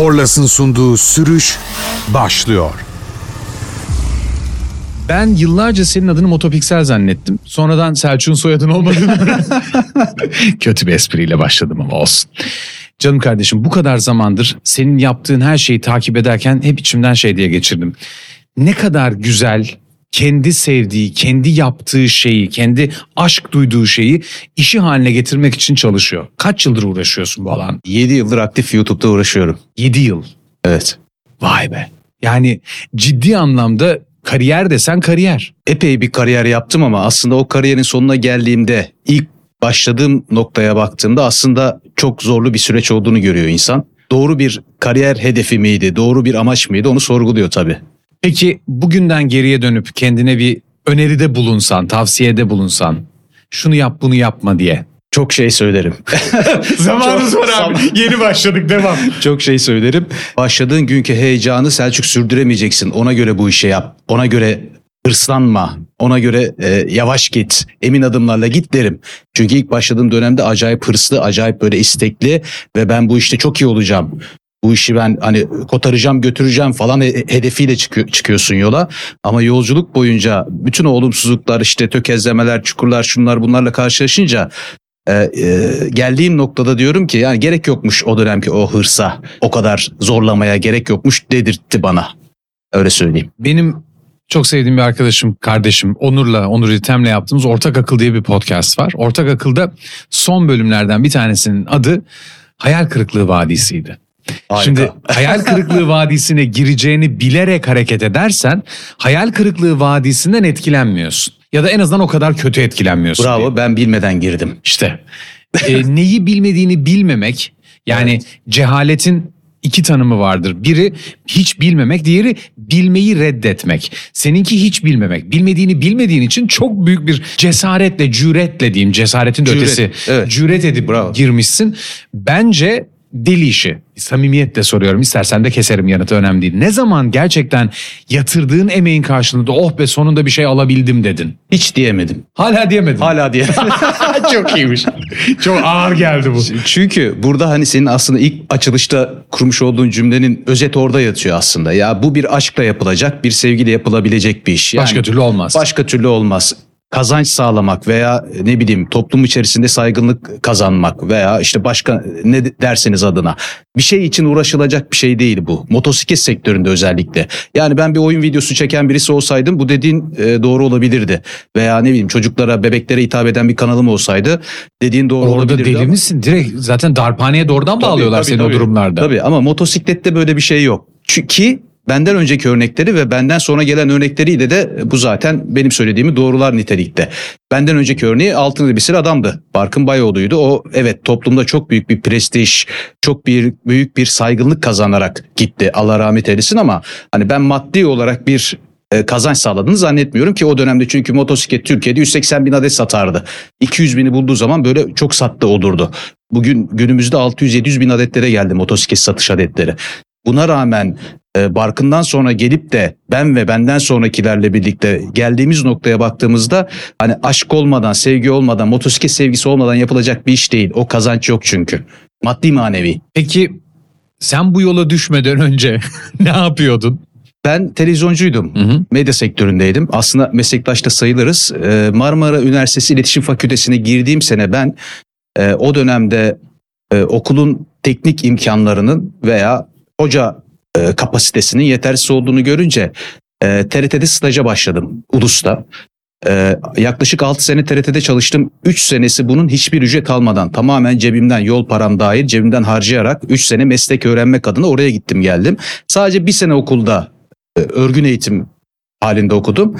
Korlas'ın sunduğu sürüş başlıyor. Ben yıllarca senin adını Motopiksel zannettim. Sonradan Selçuk'un soyadın olmadığını. Kötü bir espriyle başladım ama olsun. Canım kardeşim bu kadar zamandır senin yaptığın her şeyi takip ederken hep içimden şey diye geçirdim. Ne kadar güzel kendi sevdiği, kendi yaptığı şeyi, kendi aşk duyduğu şeyi işi haline getirmek için çalışıyor. Kaç yıldır uğraşıyorsun bu alan? 7 yıldır aktif YouTube'da uğraşıyorum. 7 yıl. Evet. Vay be. Yani ciddi anlamda kariyer desen kariyer. Epey bir kariyer yaptım ama aslında o kariyerin sonuna geldiğimde ilk başladığım noktaya baktığımda aslında çok zorlu bir süreç olduğunu görüyor insan. Doğru bir kariyer hedefi miydi, doğru bir amaç mıydı onu sorguluyor tabii. Peki bugünden geriye dönüp kendine bir öneride bulunsan, tavsiyede bulunsan, şunu yap bunu yapma diye. Çok şey söylerim. Zamanımız var abi. Yeni başladık devam. Çok şey söylerim. Başladığın günkü heyecanı Selçuk sürdüremeyeceksin. Ona göre bu işe yap. Ona göre hırslanma. Ona göre e, yavaş git. Emin adımlarla git derim. Çünkü ilk başladığım dönemde acayip hırslı, acayip böyle istekli ve ben bu işte çok iyi olacağım. Bu işi ben hani kotaracağım, götüreceğim falan he- hedefiyle çıkıyor, çıkıyorsun yola. Ama yolculuk boyunca bütün o olumsuzluklar işte tökezlemeler, çukurlar, şunlar bunlarla karşılaşınca e, e, geldiğim noktada diyorum ki yani gerek yokmuş o dönemki o hırsa o kadar zorlamaya gerek yokmuş dedirtti bana. Öyle söyleyeyim. Benim çok sevdiğim bir arkadaşım, kardeşim Onur'la, Onur İtem'le yaptığımız Ortak Akıl diye bir podcast var. Ortak Akıl'da son bölümlerden bir tanesinin adı Hayal Kırıklığı Vadisi'ydi. Harika. Şimdi hayal kırıklığı vadisine gireceğini bilerek hareket edersen hayal kırıklığı vadisinden etkilenmiyorsun. Ya da en azından o kadar kötü etkilenmiyorsun. diye. Bravo ben bilmeden girdim. İşte e, neyi bilmediğini bilmemek yani cehaletin iki tanımı vardır. Biri hiç bilmemek, diğeri bilmeyi reddetmek. Seninki hiç bilmemek. Bilmediğini bilmediğin için çok büyük bir cesaretle, cüretle diyeyim. Cesaretin de Cüret, ötesi. evet. Cüret edip Bravo. girmişsin. Bence deli işi. Samimiyetle soruyorum. İstersen de keserim yanıtı önemli değil. Ne zaman gerçekten yatırdığın emeğin karşılığında oh be sonunda bir şey alabildim dedin. Hiç diyemedim. Hala diyemedin. Hala diye. Çok iyiymiş. Çok ağır geldi bu. Çünkü burada hani senin aslında ilk açılışta kurmuş olduğun cümlenin özet orada yatıyor aslında. Ya bu bir aşkla yapılacak, bir sevgiyle yapılabilecek bir iş. Yani Başka türlü olmaz. Başka türlü olmaz. Kazanç sağlamak veya ne bileyim toplum içerisinde saygınlık kazanmak veya işte başka ne derseniz adına bir şey için uğraşılacak bir şey değil bu. Motosiklet sektöründe özellikle. Yani ben bir oyun videosu çeken birisi olsaydım bu dediğin e, doğru olabilirdi. Veya ne bileyim çocuklara, bebeklere hitap eden bir kanalım olsaydı dediğin doğru Orada olabilirdi. deli ama- misin? Direkt zaten darphaneye doğrudan bağlıyorlar Tabii, seni tabii. o durumlarda. Tabii ama motosiklette böyle bir şey yok. Çünkü benden önceki örnekleri ve benden sonra gelen örnekleriyle de bu zaten benim söylediğimi doğrular nitelikte. Benden önceki örneği altın elbiseli adamdı. Barkın Bayoğlu'ydu. O evet toplumda çok büyük bir prestij, çok bir büyük bir saygınlık kazanarak gitti. Allah rahmet eylesin ama hani ben maddi olarak bir e, kazanç sağladığını zannetmiyorum ki o dönemde çünkü motosiklet Türkiye'de 180 bin adet satardı. 200 bini bulduğu zaman böyle çok sattı olurdu. Bugün günümüzde 600-700 bin adetlere geldi motosiklet satış adetleri. Buna rağmen e, Barkın'dan sonra gelip de ben ve benden sonrakilerle birlikte geldiğimiz noktaya baktığımızda hani aşk olmadan, sevgi olmadan, motosiklet sevgisi olmadan yapılacak bir iş değil. O kazanç yok çünkü. Maddi manevi. Peki sen bu yola düşmeden önce ne yapıyordun? Ben televizyoncuydum. Hı hı. Medya sektöründeydim. Aslında meslektaşta sayılırız. Ee, Marmara Üniversitesi İletişim Fakültesine girdiğim sene ben e, o dönemde e, okulun teknik imkanlarının veya hoca e, kapasitesinin yetersiz olduğunu görünce e, TRT'de staja başladım Ulus'ta. E, yaklaşık 6 sene TRT'de çalıştım. 3 senesi bunun hiçbir ücret almadan tamamen cebimden yol param dahil cebimden harcayarak 3 sene meslek öğrenmek adına oraya gittim geldim. Sadece bir sene okulda e, örgün eğitim halinde okudum.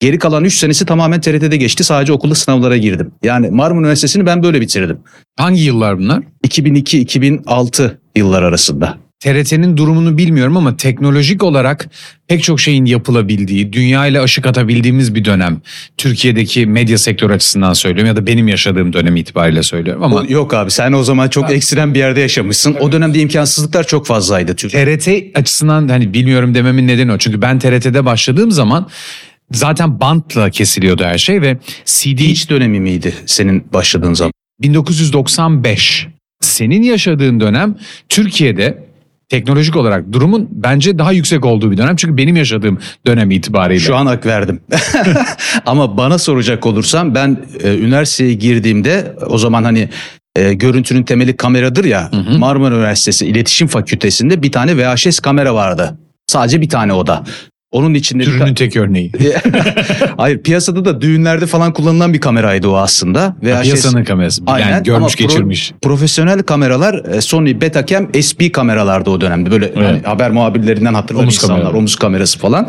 Geri kalan 3 senesi tamamen TRT'de geçti. Sadece okulda sınavlara girdim. Yani Marmara Üniversitesi'ni ben böyle bitirdim. Hangi yıllar bunlar? 2002-2006 yıllar arasında. TRT'nin durumunu bilmiyorum ama teknolojik olarak pek çok şeyin yapılabildiği, dünya ile aşık atabildiğimiz bir dönem. Türkiye'deki medya sektörü açısından söylüyorum ya da benim yaşadığım dönem itibariyle söylüyorum ama O- Yok abi sen o zaman çok ekstrem bir yerde yaşamışsın. O dönemde imkansızlıklar çok fazlaydı Türkiye'de. TRT açısından hani bilmiyorum dememin nedeni o. Çünkü ben TRT'de başladığım zaman zaten bantla kesiliyordu her şey ve CD Hiç dönemi miydi senin başladığın zaman? 1995. Senin yaşadığın dönem Türkiye'de teknolojik olarak durumun bence daha yüksek olduğu bir dönem. Çünkü benim yaşadığım dönem itibariyle. Şu an hak verdim. Ama bana soracak olursam ben e, üniversiteye girdiğimde o zaman hani e, görüntünün temeli kameradır ya. Marmara Üniversitesi İletişim Fakültesi'nde bir tane VHS kamera vardı. Sadece bir tane o da. Onun içinde bir Türünün ka- tek örneği. Hayır piyasada da düğünlerde falan kullanılan bir kameraydı o aslında. VHS Piyasanın kamerası. Aynen. Yani görmüş Ama pro- geçirmiş. profesyonel kameralar e, Sony Betacam SP kameralardı o dönemde. Böyle hani haber muhabirlerinden hatırlar Omuz insanlar. kameraları. Omuz kamerası falan.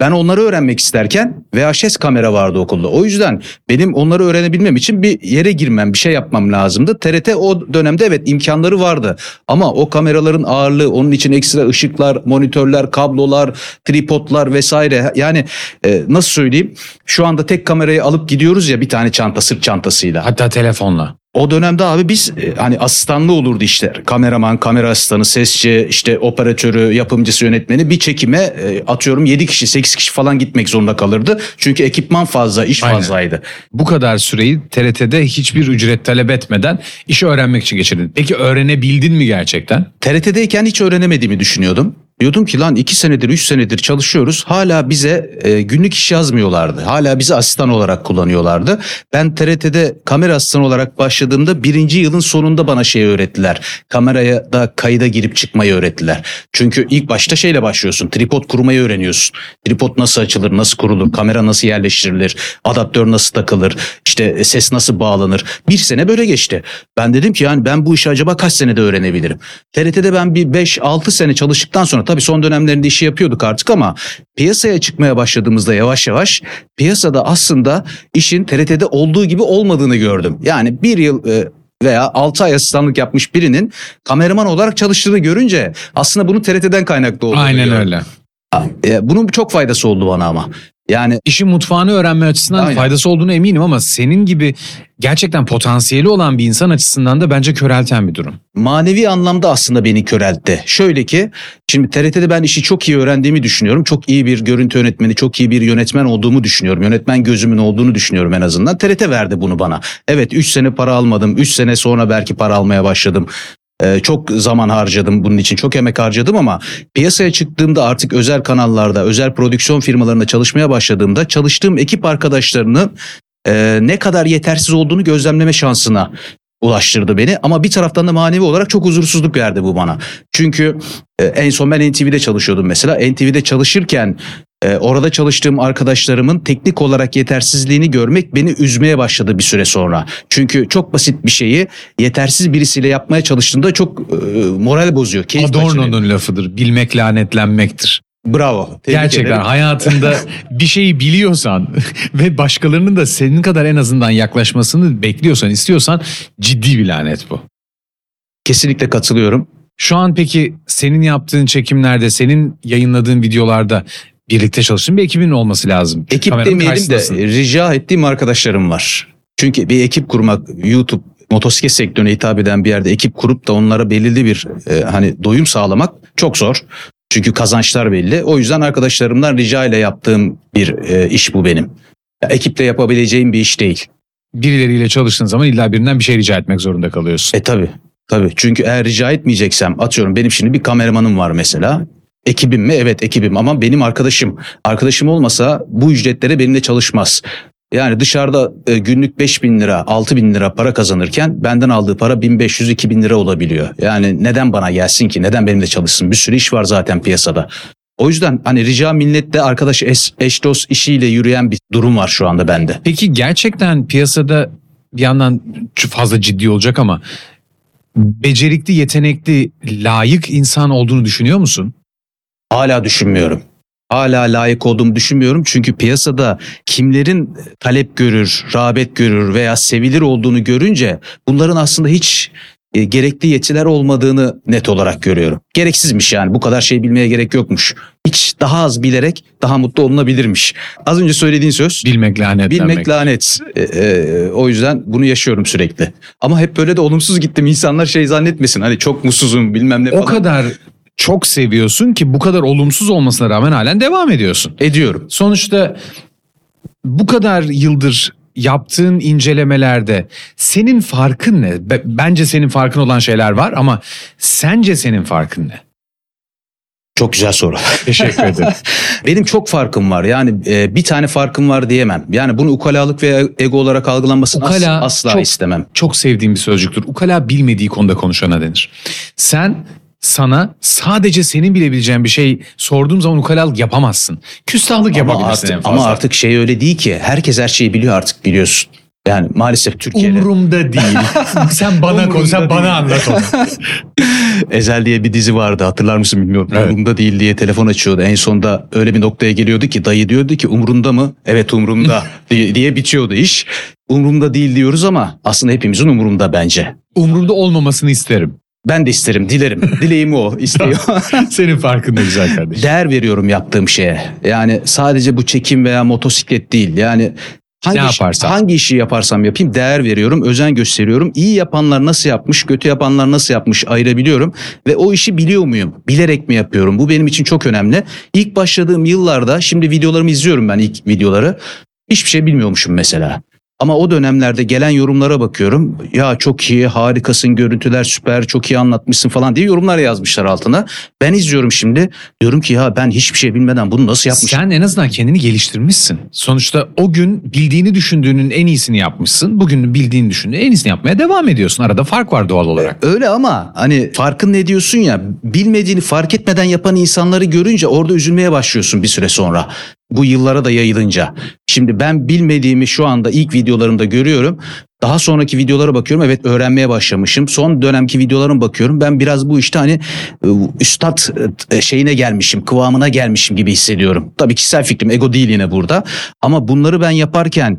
Ben onları öğrenmek isterken VHS kamera vardı okulda. O yüzden benim onları öğrenebilmem için bir yere girmem, bir şey yapmam lazımdı. TRT o dönemde evet imkanları vardı. Ama o kameraların ağırlığı, onun için ekstra ışıklar, monitörler, kablolar, tripodlar vesaire. Yani e, nasıl söyleyeyim? Şu anda tek kamerayı alıp gidiyoruz ya bir tane çanta, sırt çantasıyla. Hatta telefonla. O dönemde abi biz e, hani asistanlı olurdu işte. Kameraman, kamera asistanı, sesçi, işte operatörü, yapımcısı, yönetmeni bir çekime e, atıyorum 7 kişi, 8 kişi falan gitmek zorunda kalırdı. Çünkü ekipman fazla, iş Aynen. fazlaydı. Bu kadar süreyi TRT'de hiçbir ücret talep etmeden işi öğrenmek için geçirdin. Peki öğrenebildin mi gerçekten? TRT'deyken hiç öğrenemediğimi düşünüyordum. Diyordum ki lan 2 senedir 3 senedir çalışıyoruz. Hala bize e, günlük iş yazmıyorlardı. Hala bizi asistan olarak kullanıyorlardı. Ben TRT'de kamera asistanı olarak başladığımda birinci yılın sonunda bana şey öğrettiler. Kameraya da kayda girip çıkmayı öğrettiler. Çünkü ilk başta şeyle başlıyorsun. Tripod kurmayı öğreniyorsun. Tripod nasıl açılır, nasıl kurulur, kamera nasıl yerleştirilir, adaptör nasıl takılır, işte ses nasıl bağlanır. Bir sene böyle geçti. Ben dedim ki yani ben bu işi acaba kaç senede öğrenebilirim? TRT'de ben bir 5-6 sene çalıştıktan sonra tabii son dönemlerinde işi yapıyorduk artık ama piyasaya çıkmaya başladığımızda yavaş yavaş piyasada aslında işin TRT'de olduğu gibi olmadığını gördüm. Yani bir yıl e, veya 6 ay asistanlık yapmış birinin kameraman olarak çalıştığını görünce aslında bunu TRT'den kaynaklı olduğunu Aynen gördüm. öyle. E, Bunun çok faydası oldu bana ama. Yani İşin mutfağını öğrenme açısından Aynen. faydası olduğunu eminim ama senin gibi gerçekten potansiyeli olan bir insan açısından da bence körelten bir durum. manevi anlamda aslında beni köreltti. Şöyle ki şimdi TRT'de ben işi çok iyi öğrendiğimi düşünüyorum. Çok iyi bir görüntü yönetmeni, çok iyi bir yönetmen olduğumu düşünüyorum. Yönetmen gözümün olduğunu düşünüyorum en azından. TRT verdi bunu bana. Evet 3 sene para almadım. 3 sene sonra belki para almaya başladım. Ee, çok zaman harcadım bunun için. Çok emek harcadım ama piyasaya çıktığımda artık özel kanallarda özel prodüksiyon firmalarında çalışmaya başladığımda çalıştığım ekip arkadaşlarının e, ne kadar yetersiz olduğunu gözlemleme şansına ulaştırdı beni ama bir taraftan da manevi olarak çok huzursuzluk verdi bu bana. Çünkü e, en son ben NTV'de çalışıyordum mesela. NTV'de çalışırken e, orada çalıştığım arkadaşlarımın teknik olarak yetersizliğini görmek beni üzmeye başladı bir süre sonra. Çünkü çok basit bir şeyi yetersiz birisiyle yapmaya çalıştığında çok e, moral bozuyor. Keyif kaçırıyor. Adorno'nun lafıdır. Bilmek lanetlenmektir. Bravo. Tebrik Gerçekten ederim. hayatında bir şeyi biliyorsan ve başkalarının da senin kadar en azından yaklaşmasını bekliyorsan, istiyorsan ciddi bir lanet bu. Kesinlikle katılıyorum. Şu an peki senin yaptığın çekimlerde, senin yayınladığın videolarda birlikte çalıştığın bir ekibin olması lazım. Ekip Kameranın demeyelim de rica ettiğim arkadaşlarım var. Çünkü bir ekip kurmak YouTube motosiklet sektörüne hitap eden bir yerde ekip kurup da onlara belirli bir e, hani doyum sağlamak çok zor. Çünkü kazançlar belli. O yüzden arkadaşlarımdan rica ile yaptığım bir e, iş bu benim. Ya, ekiple yapabileceğim bir iş değil. Birileriyle çalıştığın zaman illa birinden bir şey rica etmek zorunda kalıyorsun. E tabi tabi çünkü eğer rica etmeyeceksem atıyorum benim şimdi bir kameramanım var mesela. Ekibim mi? Evet ekibim ama benim arkadaşım. Arkadaşım olmasa bu ücretlere benimle çalışmaz. Yani dışarıda e, günlük 5 bin lira, 6 bin lira para kazanırken benden aldığı para 1500-2000 lira olabiliyor. Yani neden bana gelsin ki? Neden benimle çalışsın? Bir sürü iş var zaten piyasada. O yüzden hani rica millette arkadaş eş, eş dost işiyle yürüyen bir durum var şu anda bende. Peki gerçekten piyasada bir yandan fazla ciddi olacak ama becerikli, yetenekli, layık insan olduğunu düşünüyor musun? Hala düşünmüyorum. Hala layık olduğumu düşünmüyorum çünkü piyasada kimlerin talep görür, rağbet görür veya sevilir olduğunu görünce bunların aslında hiç e, gerekli yetiler olmadığını net olarak görüyorum. Gereksizmiş yani bu kadar şey bilmeye gerek yokmuş. Hiç daha az bilerek daha mutlu olunabilirmiş. Az önce söylediğin söz Bilmek, lanetlenmek. bilmek lanet. E, e, o yüzden bunu yaşıyorum sürekli. Ama hep böyle de olumsuz gittim. İnsanlar şey zannetmesin hani çok mutsuzum bilmem ne falan. o kadar çok seviyorsun ki bu kadar olumsuz olmasına rağmen halen devam ediyorsun. ediyorum. Sonuçta bu kadar yıldır yaptığın incelemelerde senin farkın ne? Be- Bence senin farkın olan şeyler var ama sence senin farkın ne? Çok güzel soru. Teşekkür ederim. Benim çok farkım var. Yani e, bir tane farkım var diyemem. Yani bunu ukalalık veya ego olarak algılanmasını as- Ukala asla çok- istemem. Çok sevdiğim bir sözcüktür. Ukala bilmediği konuda konuşana denir. Sen sana sadece senin bilebileceğin bir şey sorduğum zaman ukalalık yapamazsın. Küstahlık Ama yapabilirsin en artık, fazla. ama artık şey öyle değil ki. Herkes her şeyi biliyor artık biliyorsun. Yani maalesef Türkiye'de. Umurumda değil. sen bana konu, sen değil. bana anlat onu. Ezel diye bir dizi vardı hatırlar mısın bilmiyorum. Evet. Umurumda değil diye telefon açıyordu. En sonunda öyle bir noktaya geliyordu ki dayı diyordu ki umurunda mı? Evet umurumda diye, diye bitiyordu iş. Umurumda değil diyoruz ama aslında hepimizin umurumda bence. Umurumda olmamasını isterim. Ben de isterim, dilerim. Dileğim o, istiyor. Senin farkında güzel kardeşim. Değer veriyorum yaptığım şeye. Yani sadece bu çekim veya motosiklet değil. Yani hangi, Ne iş- hangi işi yaparsam yapayım değer veriyorum, özen gösteriyorum. İyi yapanlar nasıl yapmış, kötü yapanlar nasıl yapmış ayırabiliyorum. Ve o işi biliyor muyum? Bilerek mi yapıyorum? Bu benim için çok önemli. İlk başladığım yıllarda, şimdi videolarımı izliyorum ben ilk videoları. Hiçbir şey bilmiyormuşum mesela. Ama o dönemlerde gelen yorumlara bakıyorum. Ya çok iyi, harikasın, görüntüler süper, çok iyi anlatmışsın falan diye yorumlar yazmışlar altına. Ben izliyorum şimdi. Diyorum ki ya ben hiçbir şey bilmeden bunu nasıl yapmışım? Sen en azından kendini geliştirmişsin. Sonuçta o gün bildiğini düşündüğünün en iyisini yapmışsın. Bugün bildiğini düşündüğün en iyisini yapmaya devam ediyorsun. Arada fark var doğal olarak. Öyle ama hani farkın ne diyorsun ya bilmediğini fark etmeden yapan insanları görünce orada üzülmeye başlıyorsun bir süre sonra. Bu yıllara da yayılınca. Şimdi ben bilmediğimi şu anda ilk videolarımda görüyorum. Daha sonraki videolara bakıyorum. Evet öğrenmeye başlamışım. Son dönemki videolarıma bakıyorum. Ben biraz bu işte hani e, üstad e, şeyine gelmişim, kıvamına gelmişim gibi hissediyorum. Tabii kişisel fikrim, ego değil yine burada. Ama bunları ben yaparken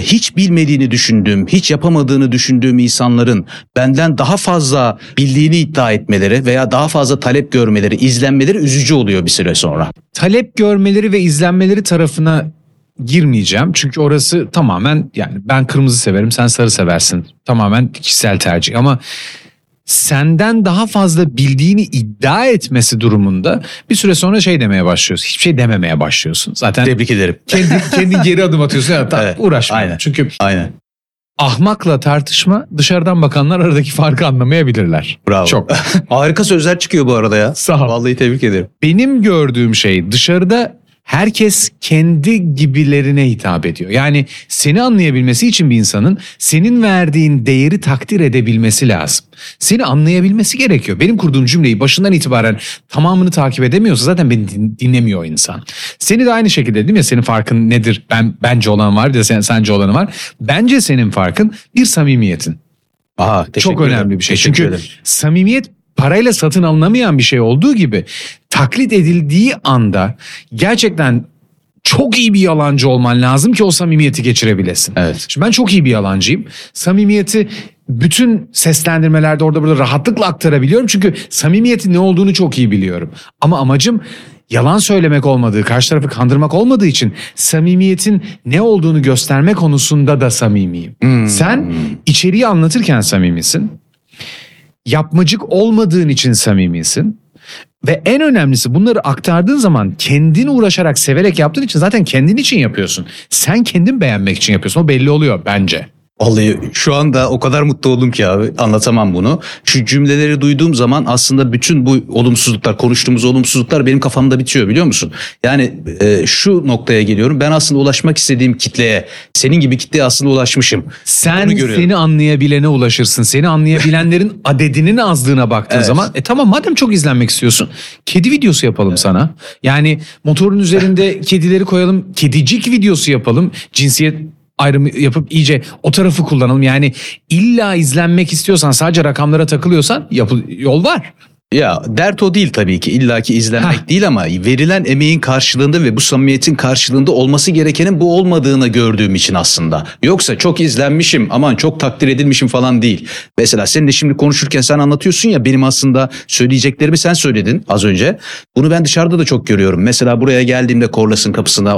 hiç bilmediğini düşündüğüm, hiç yapamadığını düşündüğüm insanların benden daha fazla bildiğini iddia etmeleri veya daha fazla talep görmeleri, izlenmeleri üzücü oluyor bir süre sonra. Talep görmeleri ve izlenmeleri tarafına girmeyeceğim. Çünkü orası tamamen yani ben kırmızı severim sen sarı seversin. Tamamen kişisel tercih ama senden daha fazla bildiğini iddia etmesi durumunda bir süre sonra şey demeye başlıyorsun. Hiçbir şey dememeye başlıyorsun. Zaten Tebrik ederim. kendi, kendi geri adım atıyorsun. Ya, tamam, Evet, uğraşmayalım. aynen. Çünkü Aynen. ahmakla tartışma dışarıdan bakanlar aradaki farkı anlamayabilirler. Bravo. Çok. Harika sözler çıkıyor bu arada ya. Sağ ol. Vallahi tebrik ederim. benim gördüğüm şey dışarıda herkes kendi gibilerine hitap ediyor. Yani seni anlayabilmesi için bir insanın senin verdiğin değeri takdir edebilmesi lazım. Seni anlayabilmesi gerekiyor. Benim kurduğum cümleyi başından itibaren tamamını takip edemiyorsa zaten beni din- dinlemiyor o insan. Seni de aynı şekilde dedim ya senin farkın nedir? Ben bence olan var bir de sen, sence olanı var. Bence senin farkın bir samimiyetin. Teşekkür Çok ederim. önemli bir şey. Teşekkür Çünkü ederim. samimiyet parayla satın alınamayan bir şey olduğu gibi taklit edildiği anda gerçekten çok iyi bir yalancı olman lazım ki o samimiyeti geçirebilesin. Evet. Şimdi ben çok iyi bir yalancıyım. Samimiyeti bütün seslendirmelerde orada burada rahatlıkla aktarabiliyorum. Çünkü samimiyetin ne olduğunu çok iyi biliyorum. Ama amacım yalan söylemek olmadığı, karşı tarafı kandırmak olmadığı için samimiyetin ne olduğunu gösterme konusunda da samimiyim. Sen içeriği anlatırken samimisin. Yapmacık olmadığın için samimisin. Ve en önemlisi bunları aktardığın zaman kendin uğraşarak severek yaptığın için zaten kendin için yapıyorsun. Sen kendin beğenmek için yapıyorsun. O belli oluyor bence. Vallahi şu anda o kadar mutlu oldum ki abi anlatamam bunu. Şu cümleleri duyduğum zaman aslında bütün bu olumsuzluklar, konuştuğumuz olumsuzluklar benim kafamda bitiyor biliyor musun? Yani e, şu noktaya geliyorum. Ben aslında ulaşmak istediğim kitleye, senin gibi kitleye aslında ulaşmışım. Sen seni anlayabilene ulaşırsın. Seni anlayabilenlerin adedinin azlığına baktığın Evet. zaman e tamam madem çok izlenmek istiyorsun kedi videosu yapalım sana. Yani motorun üzerinde kedileri koyalım. Kedicik videosu yapalım. Cinsiyet ayrımı yapıp iyice o tarafı kullanalım. Yani illa izlenmek istiyorsan sadece rakamlara takılıyorsan yapı, yol var. Ya dert o değil tabii ki illaki izlenmek Heh. değil ama verilen emeğin karşılığında ve bu samimiyetin karşılığında olması gerekenin bu olmadığını gördüğüm için aslında. Yoksa çok izlenmişim aman çok takdir edilmişim falan değil. Mesela seninle şimdi konuşurken sen anlatıyorsun ya benim aslında söyleyeceklerimi sen söyledin az önce. Bunu ben dışarıda da çok görüyorum. Mesela buraya geldiğimde Korlas'ın kapısına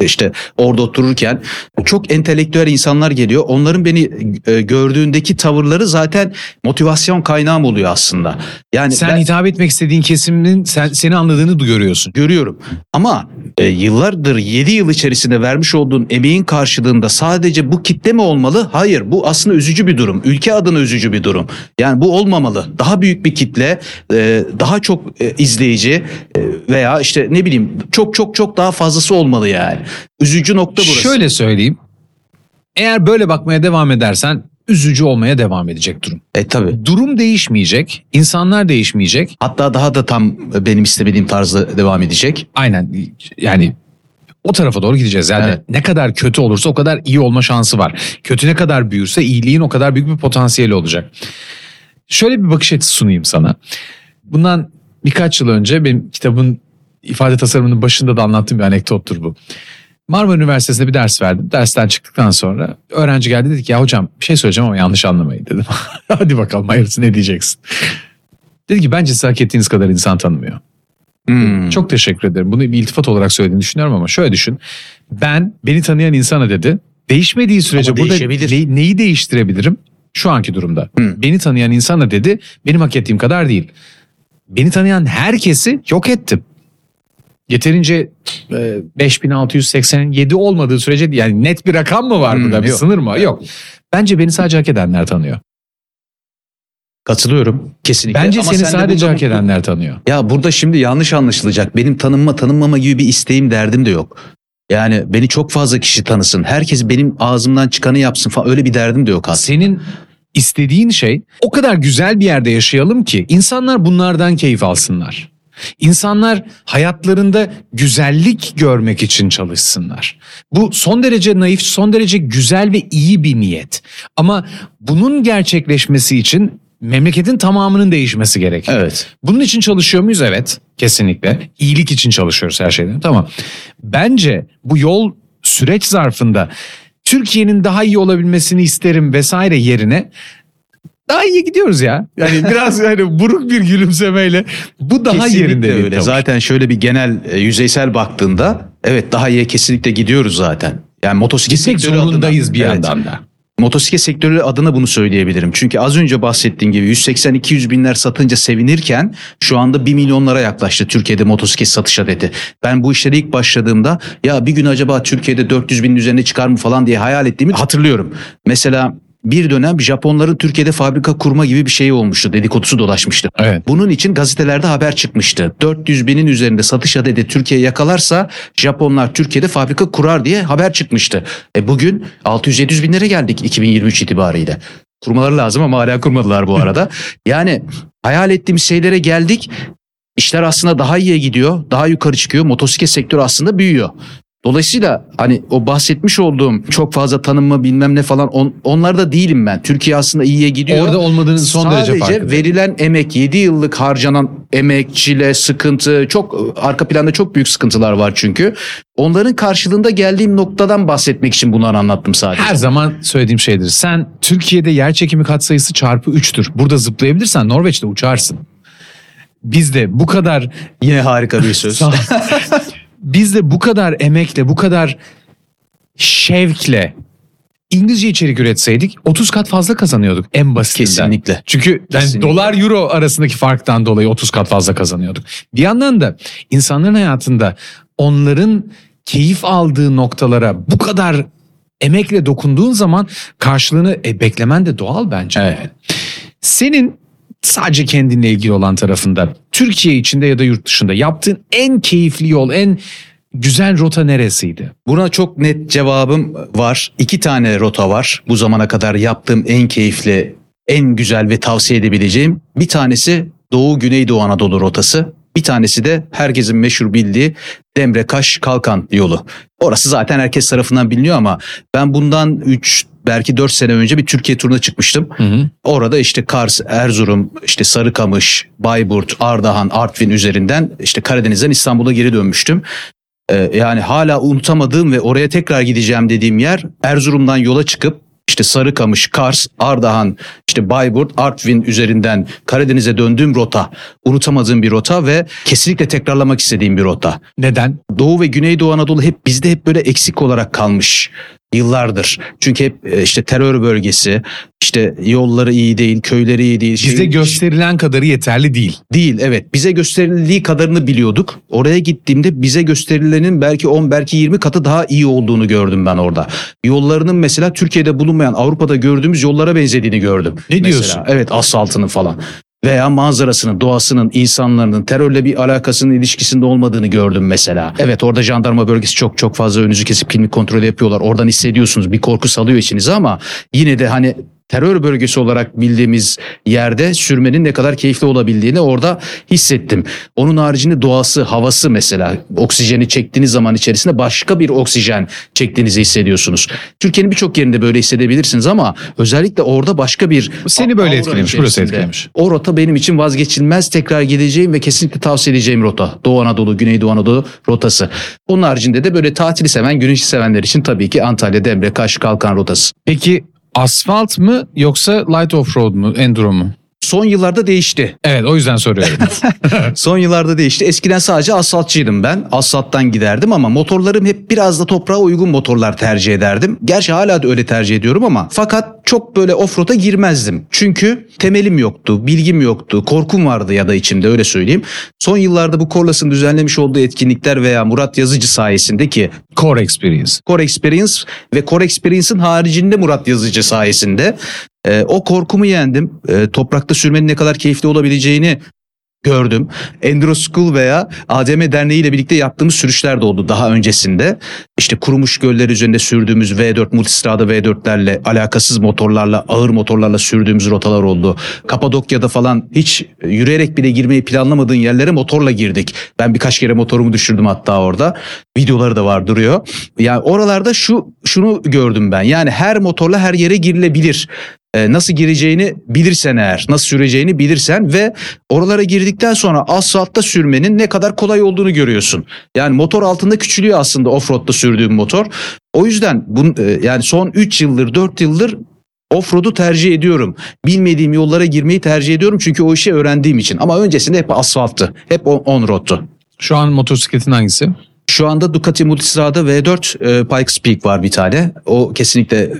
işte orada otururken çok entelektüel insanlar geliyor. Onların beni e, gördüğündeki tavırları zaten motivasyon kaynağım oluyor aslında. Yani sen ben- hitap etmek istediğin kesimin sen, seni anladığını görüyorsun. görüyorum. Ama e, yıllardır 7 yıl içerisinde vermiş olduğun emeğin karşılığında sadece bu kitle mi olmalı? Hayır bu aslında üzücü bir durum. Ülke adına üzücü bir durum. Yani bu olmamalı. Daha büyük bir kitle, e, daha çok e, izleyici e, veya işte ne bileyim çok çok çok daha fazlası olmalı yani. Üzücü nokta burası. Şöyle söyleyeyim. Eğer böyle bakmaya devam edersen üzücü olmaya devam edecek durum. E tabi. Durum değişmeyecek, insanlar değişmeyecek. Hatta daha da tam benim istemediğim tarzda devam edecek. Aynen yani o tarafa doğru gideceğiz. Yani Evet. ne kadar kötü olursa o kadar iyi olma şansı var. Kötü ne kadar büyürse iyiliğin o kadar büyük bir potansiyeli olacak. Şöyle bir bakış açısı sunayım sana. Bundan birkaç yıl önce benim kitabın ifade tasarımının başında da anlattığım bir anekdottur bu. Marmara Üniversitesi'nde bir ders verdim. Dersten çıktıktan sonra öğrenci geldi dedi ki ya hocam bir şey söyleyeceğim ama yanlış anlamayın dedim. Hadi bakalım hayırlısı ne diyeceksin. Dedi ki bence siz hak ettiğiniz kadar insan tanımıyor. Hmm. Çok teşekkür ederim. Bunu bir iltifat olarak söylediğini düşünüyorum ama şöyle düşün. Ben beni tanıyan insana dedi. Değişmediği sürece Ama burada ne- neyi değiştirebilirim? Şu anki durumda. Hı. Beni tanıyan insana dedi benim hak ettiğim kadar değil. Beni tanıyan herkesi yok ettim. Yeterince e, 5687 olmadığı sürece yani net bir rakam mı var Hmm, burada bir yok. sınır mı? Yok. Bence beni sadece hak edenler tanıyor. Katılıyorum kesinlikle. Bence Ama seni sen de sadece hak edenler tanıyor. Ya burada şimdi yanlış anlaşılacak. Benim tanınma tanınmama gibi bir isteğim derdim de yok. Yani beni çok fazla kişi tanısın. Herkes benim ağzımdan çıkanı yapsın falan öyle bir derdim de yok aslında. Senin istediğin şey o kadar güzel bir yerde yaşayalım ki insanlar bunlardan keyif alsınlar. İnsanlar hayatlarında güzellik görmek için çalışsınlar. Bu son derece naif, son derece güzel ve iyi bir niyet. Ama bunun gerçekleşmesi için memleketin tamamının değişmesi gerekiyor. Evet. Bunun için çalışıyor muyuz? Evet. Kesinlikle. İyilik için çalışıyoruz her şeyden. Tamam. Bence bu yol süreç zarfında Türkiye'nin daha iyi olabilmesini isterim vesaire yerine daha iyi gidiyoruz ya. Yani biraz yani buruk bir gülümsemeyle bu daha Kesinlikle yerinde öyle. tavır. Zaten şöyle bir genel e, yüzeysel baktığında evet daha iyi kesinlikle gidiyoruz zaten. Yani motosiklet Gitmek sektörü zorundayız adına- bir Evet. yandan da. Motosiklet sektörü adına bunu söyleyebilirim. Çünkü az önce bahsettiğim gibi 180-200 binler satınca sevinirken şu anda 1 milyonlara yaklaştı Türkiye'de motosiklet satış adeti. Ben bu işlere ilk başladığımda ya bir gün acaba Türkiye'de 400 binin üzerine çıkar mı falan diye hayal ettiğimi hatırlıyorum. Mesela bir dönem Japonların Türkiye'de fabrika kurma gibi bir şey olmuştu. Dedikodusu dolaşmıştı. Evet. Bunun için gazetelerde haber çıkmıştı. 400 binin üzerinde satış adedi Türkiye yakalarsa Japonlar Türkiye'de fabrika kurar diye haber çıkmıştı. E bugün 600-700 binlere geldik 2023 itibariyle. Kurmaları lazım ama hala kurmadılar bu arada. Yani hayal ettiğimiz şeylere geldik. İşler aslında daha iyiye gidiyor. Daha yukarı çıkıyor. Motosiklet sektörü aslında büyüyor. Dolayısıyla hani o bahsetmiş olduğum çok fazla tanınma bilmem ne falan on, onlarda değilim ben. Türkiye aslında iyiye gidiyor. Orada olmadığının son derece Sadece farkındayım. verilen emek 7 yıllık harcanan emek, çile, sıkıntı çok arka planda çok büyük sıkıntılar var çünkü. Onların karşılığında geldiğim noktadan bahsetmek için bunları anlattım sadece. Her zaman söylediğim şeydir. Sen Türkiye'de yer çekimi katsayısı çarpı 3'tür. Burada zıplayabilirsen Norveç'te uçarsın. Biz de bu kadar Yine harika bir söz. Biz de bu kadar emekle, bu kadar şevkle İngilizce içerik üretseydik 30 kat fazla kazanıyorduk en basitinden. Kesinlikle. Çünkü yani Kesinlikle. dolar euro arasındaki farktan dolayı 30 kat fazla kazanıyorduk. Bir yandan da insanların hayatında onların keyif aldığı noktalara bu kadar emekle dokunduğun zaman karşılığını e, beklemen de doğal bence. Evet. Senin sadece kendinle ilgili olan tarafında Türkiye içinde ya da yurt dışında yaptığın en keyifli yol, en güzel rota neresiydi? Buna çok net cevabım var. İki tane rota var. Bu zamana kadar yaptığım en keyifli, en güzel ve tavsiye edebileceğim. Bir tanesi Doğu Güneydoğu Anadolu rotası. Bir tanesi de herkesin meşhur bildiği Demrekaş Kalkan yolu. Orası zaten herkes tarafından biliniyor ama ben bundan 3 belki 4 sene önce bir Türkiye turuna çıkmıştım. Orada işte Kars, Erzurum, işte Sarıkamış, Bayburt, Ardahan, Artvin üzerinden işte Karadeniz'den İstanbul'a geri dönmüştüm. Ee, yani hala unutamadığım ve oraya tekrar gideceğim dediğim yer Erzurum'dan yola çıkıp işte Sarıkamış, Kars, Ardahan, işte Bayburt, Artvin üzerinden Karadeniz'e döndüğüm rota. Unutamadığım bir rota ve kesinlikle tekrarlamak istediğim bir rota. Neden? Doğu ve Güneydoğu Anadolu hep bizde hep böyle eksik olarak kalmış. Yıllardır. Çünkü hep e, işte terör bölgesi, işte yolları iyi değil, köyleri iyi değil. Bize şey- gösterilen kadarı yeterli değil. Değil evet. Bize gösterildiği kadarını biliyorduk. Oraya gittiğimde bize gösterilenin belki 10 belki 20 katı daha iyi olduğunu gördüm ben orada. Yollarının mesela Türkiye'de bulunmayan Avrupa'da gördüğümüz yollara benzediğini gördüm. Ne Mesela. diyorsun? Evet asfaltının falan. Veya manzarasının, doğasının, insanların terörle bir alakasının ilişkisinde olmadığını gördüm mesela. Evet orada jandarma bölgesi çok çok fazla önünüzü kesip kimlik kontrolü yapıyorlar. Oradan hissediyorsunuz bir korku salıyor içinize ama yine de hani terör bölgesi olarak bildiğimiz yerde sürmenin ne kadar keyifli olabildiğini orada hissettim. Onun haricinde doğası, havası mesela oksijeni çektiğiniz zaman içerisinde başka bir oksijen çektiğinizi hissediyorsunuz. Türkiye'nin birçok yerinde böyle hissedebilirsiniz ama özellikle orada başka bir Seni böyle etkilemiş, burası etkilemiş. O rota benim için vazgeçilmez tekrar gideceğim ve kesinlikle tavsiye edeceğim rota. Doğu Anadolu, Güneydoğu Anadolu rotası. Onun haricinde de böyle tatili seven, güneşi sevenler için tabii ki Antalya, Demre, Kaş, Kalkan rotası. Peki asfalt mı yoksa light off-road mu, enduro mu? Son yıllarda değişti. Evet o yüzden soruyorum. Son yıllarda değişti. Eskiden sadece asfaltçıydım ben. Asfalttan giderdim ama motorlarım hep biraz da toprağa uygun motorlar tercih ederdim. Gerçi hala da öyle tercih ediyorum ama fakat çok böyle offroad'a girmezdim. Çünkü temelim yoktu, bilgim yoktu, korkum vardı ya da içimde öyle söyleyeyim. Son yıllarda bu Korlas'ın düzenlemiş olduğu etkinlikler veya Murat Yazıcı sayesinde ki Core experience. Core Experience ve Core Experience'ın haricinde Murat Yazıcı sayesinde e, o korkumu yendim. E, toprakta sürmenin ne kadar keyifli olabileceğini gördüm. Enduro School veya ADM Derneği ile birlikte yaptığımız sürüşler de oldu daha öncesinde. İşte kurumuş göller üzerinde sürdüğümüz V4 multistrada V4'lerle alakasız motorlarla ağır motorlarla sürdüğümüz rotalar oldu. Kapadokya'da falan hiç yürüyerek bile girmeyi planlamadığın yerlere motorla girdik. Ben birkaç kere motorumu düşürdüm hatta orada. Videoları da var duruyor. Yani oralarda şu şunu gördüm ben. Yani her motorla her yere girilebilir. Ee, nasıl gireceğini bilirsen eğer, nasıl süreceğini bilirsen ve oralara girdikten sonra asfaltta sürmenin ne kadar kolay olduğunu görüyorsun. Yani motor altında küçülüyor aslında offroad'da sürdüğüm motor. O yüzden bun, e, yani son 3 yıldır 4 yıldır offroad'u tercih ediyorum. Bilmediğim yollara girmeyi tercih ediyorum çünkü o işi öğrendiğim için. Ama öncesinde hep asfalttı. Hep on- on-road'tu. Şu an motosikletin hangisi? Şu anda Ducati Multistrada V4 e, Pikes Peak var bir tane. O kesinlikle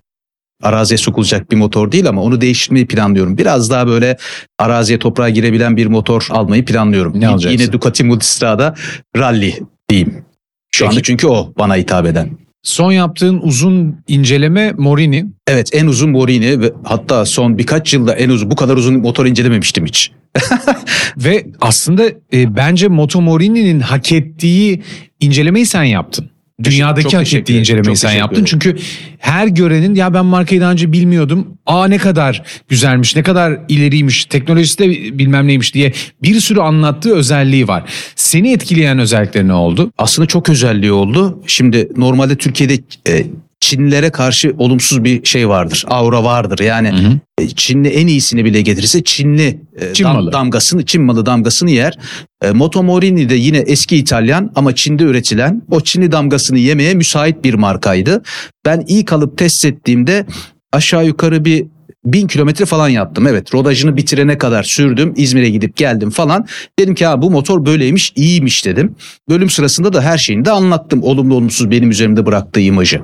araziye sokulacak bir motor değil ama onu değiştirmeyi planlıyorum. Biraz daha böyle araziye toprağa girebilen bir motor almayı planlıyorum. Ne alacaksın? Yine Ducati Multistrada Rally diyeyim. Şu Peki. anda çünkü o bana hitap eden. Son yaptığın uzun inceleme Morini. Evet en uzun Morini ve hatta son birkaç yılda en uzun bu kadar uzun motor incelememiştim hiç. Ve aslında e, bence Moto Morini'nin hak ettiği incelemeyi sen yaptın. Dünyadaki çok hak ettiği incelemeyi sen yaptın. Çünkü her görenin ya ben markayı daha önce bilmiyordum. Aa ne kadar güzelmiş, ne kadar ileriymiş, teknolojisi de bilmem neymiş diye bir sürü anlattığı özelliği var. Seni etkileyen özellikleri ne oldu? aslında çok özelliği oldu. Şimdi normalde Türkiye'de e, Çinlilere karşı olumsuz bir şey vardır. Aura vardır. Yani e, Çinli en iyisini bile getirirse Çinli e, Çin dam- malı. damgasını, Çin malı damgasını yer. E, Moto Morini de yine eski İtalyan ama Çin'de üretilen o Çinli damgasını yemeye müsait bir markaydı. Ben ilk alıp test ettiğimde aşağı yukarı bir bin kilometre falan yaptım. Evet rodajını bitirene kadar sürdüm. İzmir'e gidip geldim falan. Dedim ki ha bu motor böyleymiş iyiymiş dedim. Bölüm sırasında da her şeyini de anlattım. Olumlu olumsuz benim üzerimde bıraktığı imajı.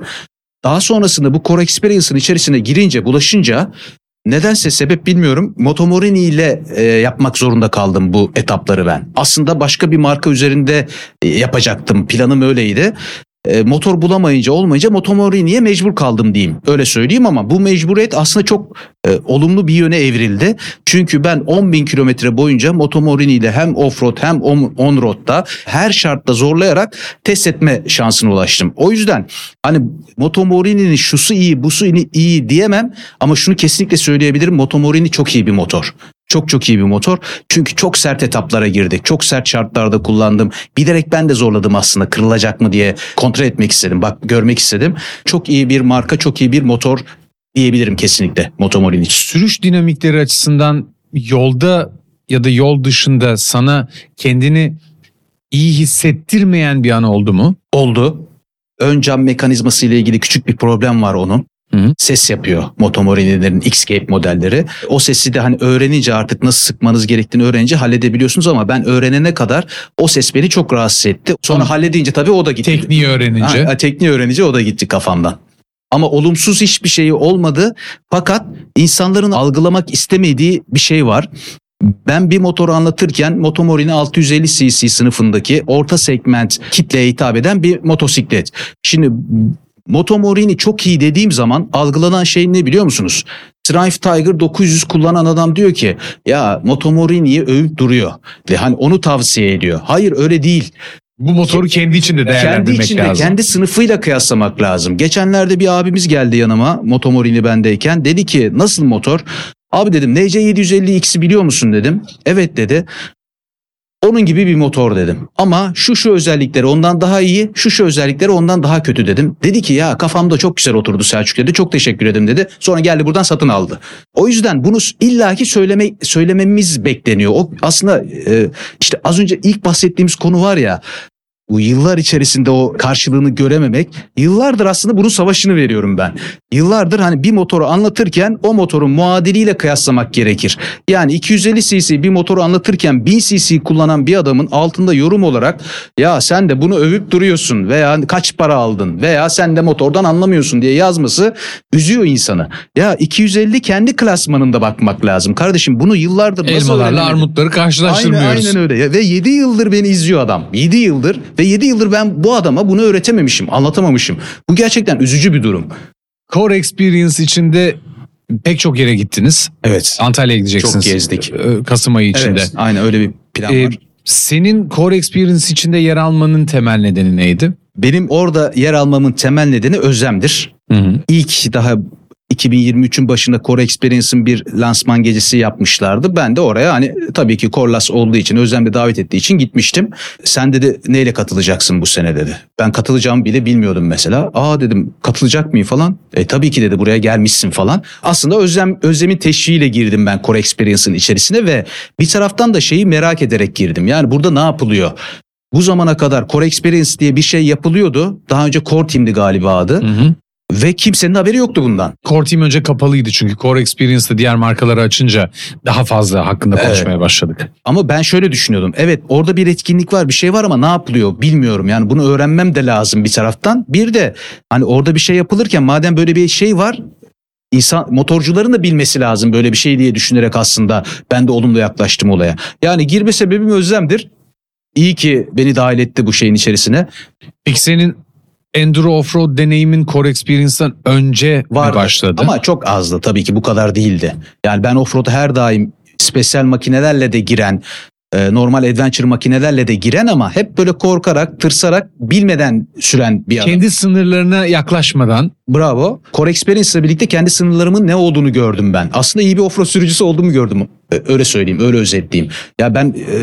Daha sonrasında bu Core Experience'ın içerisine girince bulaşınca nedense sebep bilmiyorum Motomorini ile e, yapmak zorunda kaldım bu etapları ben. Aslında başka bir marka üzerinde e, yapacaktım. Planım öyleydi. E, motor bulamayınca olmayınca Motomorini'ye mecbur kaldım diyeyim. Öyle söyleyeyim ama bu mecburiyet aslında çok e, olumlu bir yöne evrildi. Çünkü ben 10 bin kilometre boyunca Motomorini ile hem offroad hem on- on-road'da her şartta zorlayarak test etme şansına ulaştım. O yüzden hani Motomorini'nin şusu iyi busu iyi diyemem ama şunu kesinlikle söyleyebilirim Motomorini çok iyi bir motor. Çok çok iyi bir motor. Çünkü çok sert etaplara girdik. Çok sert şartlarda kullandım. Bilerek ben de zorladım aslında kırılacak mı diye kontrol etmek istedim. Bak görmek istedim. Çok iyi bir marka, çok iyi bir motor diyebilirim kesinlikle Motomorini için. Sürüş dinamikleri açısından yolda ya da yol dışında sana kendini iyi hissettirmeyen bir an oldu mu? Oldu. Ön cam mekanizması ile ilgili küçük bir problem var onun. Hı. Ses yapıyor Motomorini'lerin X-Cape modelleri. O sesi de hani öğrenince artık nasıl sıkmanız gerektiğini öğrenince halledebiliyorsunuz ama ben öğrenene kadar o ses beni çok rahatsız etti. Sonra Tamam. halledince tabii o da gitti. Tekniği öğrenince. Ha, tekniği öğrenince o da gitti kafamdan. Ama olumsuz hiçbir şeyi olmadı. Fakat insanların algılamak istemediği bir şey var. Ben bir motoru anlatırken Motomorini 650 cc sınıfındaki orta segment kitleye hitap eden bir motosiklet. Şimdi Motomorini çok iyi dediğim zaman algılanan şey ne biliyor musunuz? Triumph Tiger 900 kullanan adam diyor ki ya Motomorini'yi övüp duruyor ve hani onu tavsiye ediyor. Hayır öyle değil. Bu motoru kendi içinde Kendi değerlendirmek içinde, lazım. kendi sınıfıyla kıyaslamak lazım. Geçenlerde bir abimiz geldi yanıma Motomorini bendeyken. Dedi ki nasıl motor? Abi dedim NC750X'i biliyor musun dedim. Evet dedi. Onun gibi bir motor dedim. Ama şu şu özellikleri ondan daha iyi, şu şu özellikleri ondan daha kötü dedim. Dedi ki ya kafamda çok güzel oturdu Selçuk dedi. Çok teşekkür ederim dedi. Sonra geldi buradan satın aldı. O yüzden bunu illaki söyleme söylememiz bekleniyor. O aslında e, işte az önce ilk bahsettiğimiz konu var ya bu yıllar içerisinde o karşılığını görememek yıllardır aslında bunun savaşını veriyorum ben. Yıllardır hani bir motoru anlatırken o motorun muadiliyle kıyaslamak gerekir. Yani 250 cc bir motoru anlatırken 1000 cc kullanan bir adamın altında yorum olarak ya sen de bunu övüp duruyorsun veya kaç para aldın veya sen de motordan anlamıyorsun diye yazması üzüyor insanı. Ya 250 kendi klasmanında bakmak lazım. Kardeşim bunu yıllardır nasıl Elmalarla öğrenemedin? armutları karşılaştırmıyoruz. Aynen, aynen öyle. Ve 7 yıldır beni izliyor adam. 7 yıldır ve 7 yıldır ben bu adama bunu öğretememişim, anlatamamışım. Bu gerçekten üzücü bir durum. Core Experience içinde pek çok yere gittiniz. Evet. Antalya'ya gideceksiniz. Çok gezdik. Ee, Kasım ayı içinde. Evet, aynen öyle bir plan Ee, var. senin Core Experience içinde yer almanın temel nedeni neydi? Benim orada yer almamın temel nedeni özlemdir. Hı hı. İlk daha 2023'ün başında Core Experience'ın bir lansman gecesi yapmışlardı. Ben de oraya hani tabii ki Korlas olduğu için, Özlem davet ettiği için gitmiştim. Sen dedi neyle katılacaksın bu sene dedi. Ben katılacağımı bile bilmiyordum mesela. Aa dedim katılacak mıyım falan. E tabii ki dedi buraya gelmişsin falan. Aslında Özlem Özlem'in teşviğiyle girdim ben Core Experience'ın içerisine ve bir taraftan da şeyi merak ederek girdim. Yani burada ne yapılıyor? Bu zamana kadar Core Experience diye bir şey yapılıyordu. Daha önce Core Team'di galiba adı. Hı hı. Ve kimsenin haberi yoktu bundan. Core Team önce kapalıydı çünkü Core Experience'da diğer markaları açınca daha fazla hakkında Evet. konuşmaya başladık. Ama ben şöyle düşünüyordum. Evet orada bir etkinlik var bir şey var ama ne yapılıyor bilmiyorum. Yani bunu öğrenmem de lazım bir taraftan. Bir de hani orada bir şey yapılırken madem böyle bir şey var insan motorcuların da bilmesi lazım böyle bir şey diye düşünerek aslında ben de olumlu yaklaştım olaya. Yani girme sebebim özlemdir. İyi ki beni dahil etti bu şeyin içerisine. Peki senin Enduro Offroad deneyimin Core Experience'dan önce Vardı. başladı? Ama çok azdı tabii ki bu kadar değildi. Yani ben offroad'a her daim spesyal makinelerle de giren, e, normal adventure makinelerle de giren ama hep böyle korkarak, tırsarak, bilmeden süren bir adam. Kendi sınırlarına yaklaşmadan Bravo. Core Experience ile birlikte kendi sınırlarımın ne olduğunu gördüm ben. Aslında iyi bir offroad sürücüsü olduğumu gördüm. E, Öyle söyleyeyim, öyle özetleyeyim. Ya ben e,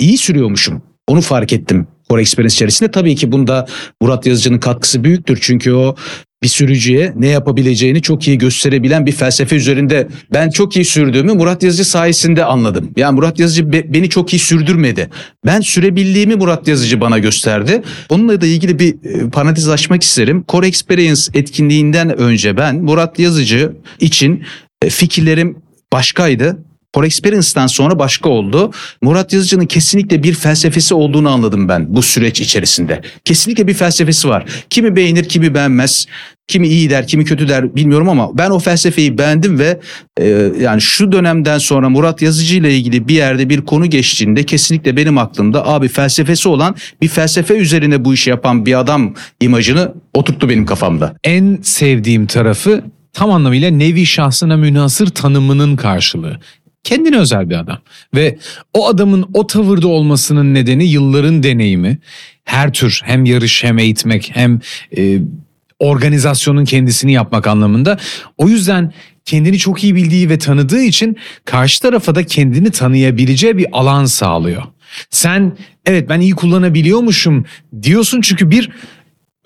iyi sürüyormuşum. Onu fark ettim Core Experience içerisinde. Tabii ki bunda Murat Yazıcı'nın katkısı büyüktür. Çünkü o bir sürücüye ne yapabileceğini çok iyi gösterebilen bir felsefe üzerinde ben çok iyi sürdüğümü Murat Yazıcı sayesinde anladım. Yani Murat Yazıcı be- beni çok iyi sürdürmedi. Ben sürebildiğimi Murat Yazıcı bana gösterdi. Onunla da ilgili bir e, parantez açmak isterim. Core Experience etkinliğinden önce ben Murat Yazıcı için e, fikirlerim başkaydı. Core Experience'dan sonra başka oldu. Murat Yazıcı'nın kesinlikle bir felsefesi olduğunu anladım ben bu süreç içerisinde. Kesinlikle bir felsefesi var. Kimi beğenir, kimi beğenmez. Kimi iyi der, kimi kötü der bilmiyorum ama ben o felsefeyi beğendim ve e, yani şu dönemden sonra Murat Yazıcı ile ilgili bir yerde bir konu geçtiğinde kesinlikle benim aklımda abi felsefesi olan bir felsefe üzerine bu işi yapan bir adam imajını oturttu benim kafamda. en sevdiğim tarafı tam anlamıyla nevi şahsına münhasır tanımının karşılığı. Kendine özel bir adam ve o adamın o tavırda olmasının nedeni yılların deneyimi. Her tür hem yarış hem eğitmek hem e, organizasyonun kendisini yapmak anlamında. O yüzden kendini çok iyi bildiği ve tanıdığı için karşı tarafa da kendini tanıyabileceği bir alan sağlıyor. Sen evet ben iyi kullanabiliyormuşum diyorsun çünkü bir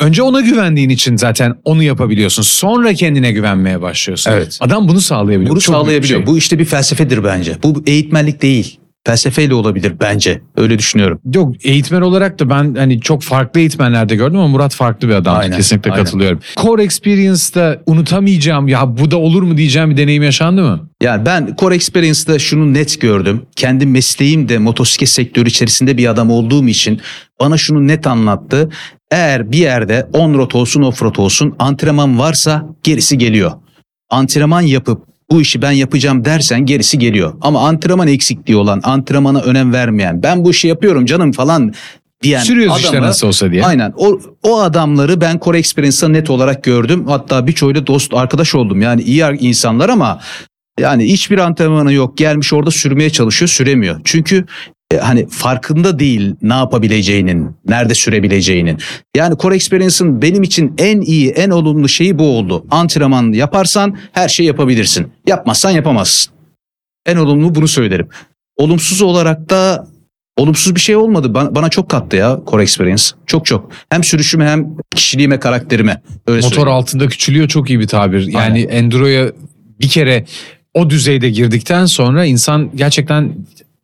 Önce ona güvendiğin için zaten onu yapabiliyorsun. Sonra kendine güvenmeye başlıyorsun. Evet. Adam bunu sağlayabiliyor. Bunu Çok sağlayabiliyor. şey. Bu işte bir felsefedir bence. Bu eğitmenlik değil. Felsefeyle olabilir bence. Öyle düşünüyorum. Yok eğitmen olarak da ben hani çok farklı eğitmenlerde gördüm ama Murat farklı bir adam. Aynen, Kesinlikle aynen. katılıyorum. Core Experience'da unutamayacağım ya bu da olur mu diyeceğim bir deneyim yaşandı mı? Yani ben Core Experience'da şunu net gördüm. Kendi mesleğim de motosiklet sektörü içerisinde bir adam olduğum için bana şunu net anlattı. Eğer bir yerde on-road olsun off-road olsun antrenman varsa gerisi geliyor. Antrenman yapıp bu işi ben yapacağım dersen gerisi geliyor. Ama antrenman eksikliği olan, antrenmana önem vermeyen, ben bu işi yapıyorum canım falan diyen Sürüyoruz işte adamı- nasıl olsa diye. Aynen. O, o adamları ben Core Experience'da net olarak gördüm. Hatta birçoğuyla dost arkadaş oldum. Yani iyi insanlar ama yani hiçbir antrenmanı yok. Gelmiş orada sürmeye çalışıyor, süremiyor. Çünkü hani farkında değil ne yapabileceğinin, nerede sürebileceğinin. Yani Core Experience'ın benim için en iyi, en olumlu şeyi bu oldu. Antrenman yaparsan her şeyi yapabilirsin. Yapmazsan yapamazsın. En olumlu bunu söylerim. Olumsuz olarak da olumsuz bir şey olmadı. Bana, bana çok kattı ya Core Experience. Çok çok. Hem sürüşüme hem kişiliğime, karakterime. Öyle Motor söyleyeyim. altında küçülüyor çok iyi bir tabir. Yani Enduro'ya bir kere o düzeyde girdikten sonra insan gerçekten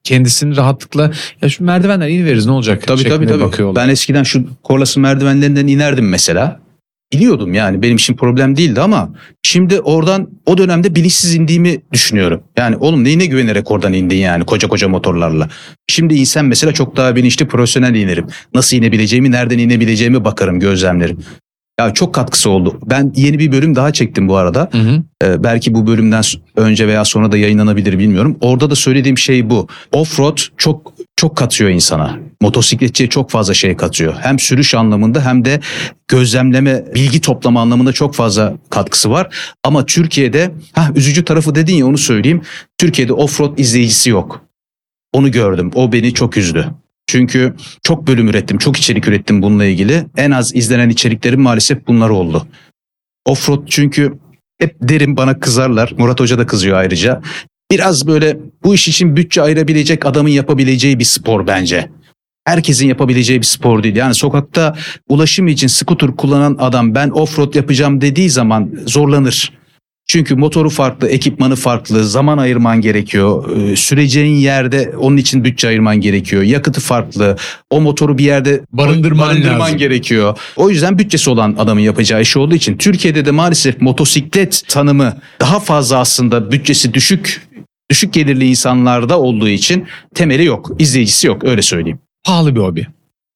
kendisini rahatlıkla ya şu merdivenden iniveriz ne olacak Tabii tabii tabii. bakıyorlar. Ben eskiden şu Korlas'ın merdivenlerinden inerdim mesela. Biliyordum yani benim için problem değildi ama şimdi oradan o dönemde bilinçsiz indiğimi düşünüyorum. Yani oğlum neyine güvenerek oradan indin yani koca koca motorlarla. Şimdi insan mesela çok daha bilinçli profesyonel inerim. Nasıl inebileceğimi, nereden inebileceğimi bakarım, gözlemlerim. Ya çok katkısı oldu. Ben yeni bir bölüm daha çektim bu arada. Hı hı. Ee, belki bu bölümden önce veya sonra da yayınlanabilir bilmiyorum. Orada da söylediğim şey bu. Offroad çok çok katıyor insana. Motosikletçiye çok fazla şey katıyor. Hem sürüş anlamında hem de gözlemleme, bilgi toplama anlamında çok fazla katkısı var. Ama Türkiye'de, ha üzücü tarafı dedin ya onu söyleyeyim. Türkiye'de offroad izleyicisi yok. Onu gördüm. O beni çok üzdü. Çünkü çok bölüm ürettim, çok içerik ürettim bununla ilgili. En az izlenen içeriklerim maalesef bunlar oldu. Offroad çünkü hep derim bana kızarlar. Murat Hoca da kızıyor ayrıca. Biraz böyle bu iş için bütçe ayırabilecek adamın yapabileceği bir spor bence. Herkesin yapabileceği bir spor değil. Yani sokakta ulaşım için scooter kullanan adam ben offroad yapacağım dediği zaman zorlanır. Çünkü motoru farklı, ekipmanı farklı, zaman ayırman gerekiyor. Ee, Süreceğin yerde onun için bütçe ayırman gerekiyor. Yakıtı farklı. O motoru bir yerde Barındırman barındırman lazım. gerekiyor. O yüzden bütçesi olan adamın yapacağı iş olduğu için Türkiye'de de maalesef motosiklet tanımı daha fazla aslında bütçesi düşük düşük gelirli insanlarda olduğu için temeli yok, izleyicisi yok öyle söyleyeyim. Pahalı bir hobi.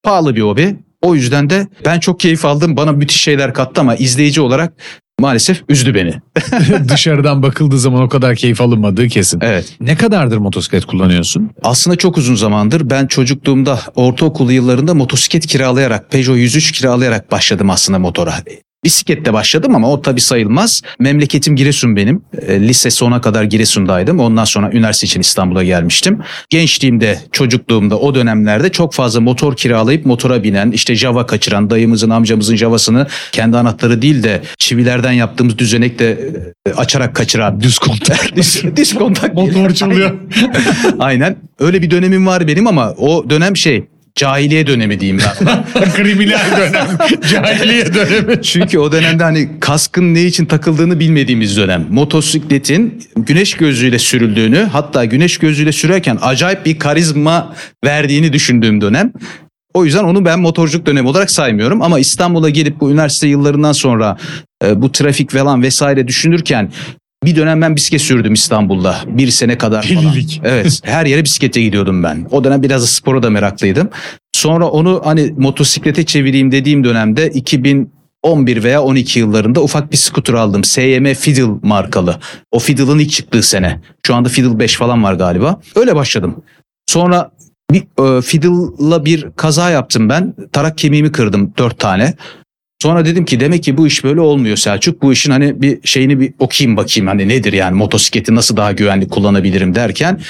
Pahalı bir hobi. O yüzden de ben çok keyif aldım. Bana müthiş şeyler kattı ama izleyici olarak maalesef üzdü beni. Dışarıdan bakıldığı zaman o kadar keyif alınmadığı kesin. Evet. Ne kadardır motosiklet kullanıyorsun? Aslında çok uzun zamandır ben çocukluğumda ortaokul yıllarında motosiklet kiralayarak Peugeot 103 kiralayarak başladım aslında motora. Bisikletle başladım ama o tabii sayılmaz. Memleketim Giresun benim. E, lise sona kadar Giresun'daydım. Ondan sonra üniversite için İstanbul'a gelmiştim. Gençliğimde, çocukluğumda o dönemlerde çok fazla motor kiralayıp motora binen, işte Java kaçıran, dayımızın, amcamızın Java'sını kendi anahtarı değil de çivilerden yaptığımız düzenekle e, açarak kaçıran. Düz kontak. Düz, düz kontak. Motor çalıyor. Aynen. Öyle bir dönemim var benim ama o dönem şey cahiliye dönemi diyeyim ben. Kriminal dönem. Cahiliye dönemi. Çünkü o dönemde hani kaskın ne için takıldığını bilmediğimiz dönem. Motosikletin güneş gözlüğüyle sürüldüğünü hatta güneş gözlüğüyle sürerken acayip bir karizma verdiğini düşündüğüm dönem. O yüzden onu ben motorculuk dönemi olarak saymıyorum ama İstanbul'a gelip bu üniversite yıllarından sonra e, bu trafik falan vesaire düşünürken bir dönem ben bisiklet sürdüm İstanbul'da. Bir sene kadar falan. Delilik. Evet her yere bisiklete gidiyordum ben. O dönem biraz da spora da meraklıydım. Sonra onu hani motosiklete çevireyim dediğim dönemde 2011 veya 12 yıllarında ufak bir scooter aldım. SYM Fiddle markalı. O Fiddle'ın ilk çıktığı sene. Şu anda Fiddle 5 falan var galiba. Öyle başladım. Sonra bir e, Fiddle'la bir kaza yaptım ben. Tarak kemiğimi kırdım dört tane. Sonra dedim ki demek ki bu iş böyle olmuyor Selçuk. Bu işin hani bir şeyini bir okuyayım bakayım. Hani nedir yani? Motosikleti nasıl daha güvenli kullanabilirim? derken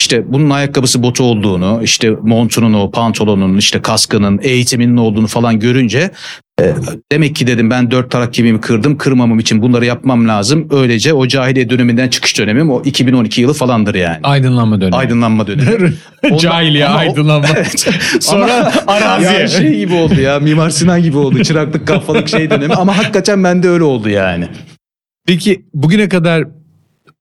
işte bunun ayakkabısı botu olduğunu, işte montunun o pantolonun, işte kaskının, eğitiminin olduğunu falan görünce demek ki dedim ben dört tarak kemiğimi kırdım. Kırmamam için bunları yapmam lazım. Öylece o cahiliye döneminden çıkış dönemim o 2012 yılı falandır yani. Aydınlanma dönemi. Aydınlanma dönemi. Ondan- Cahiliye ama aydınlanma. Sonra Ama- araziye. Ya şey gibi oldu ya Mimar Sinan gibi oldu. Çıraklık kafalık şey dönemi ama hakikaten bende öyle oldu yani. Peki bugüne kadar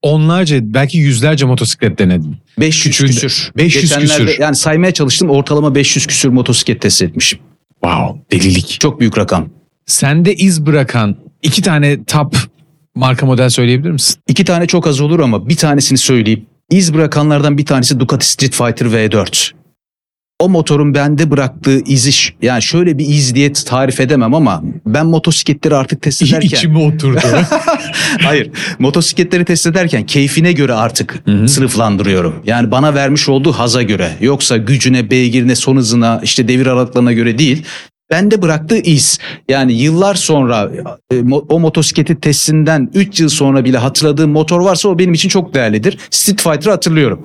onlarca belki yüzlerce motosiklet denedin. 500 Küçüğünde- küsür. 500 Geçenlerde küsür. Yani saymaya çalıştım ortalama 500 küsür motosiklet test etmişim. Wow delilik. Çok büyük rakam. Sende iz bırakan iki tane top marka model söyleyebilir misin? İki tane çok az olur ama bir tanesini söyleyeyim. İz bırakanlardan bir tanesi Ducati Street Fighter V4. O motorun bende bıraktığı izi ş- yani şöyle bir iz diye tarif edemem ama ben motosikletleri artık test ederken İçime oturdu. hayır motosikletleri test ederken keyfine göre artık sınıflandırıyorum. Yani bana vermiş olduğu haza göre yoksa gücüne, beygirine, son hızına, işte devir aralıklarına göre değil. Bende bıraktığı iz yani yıllar sonra e, o motosikleti testinden 3 yıl sonra bile hatırladığım motor varsa o benim için çok değerlidir. Street Fighter'ı hatırlıyorum.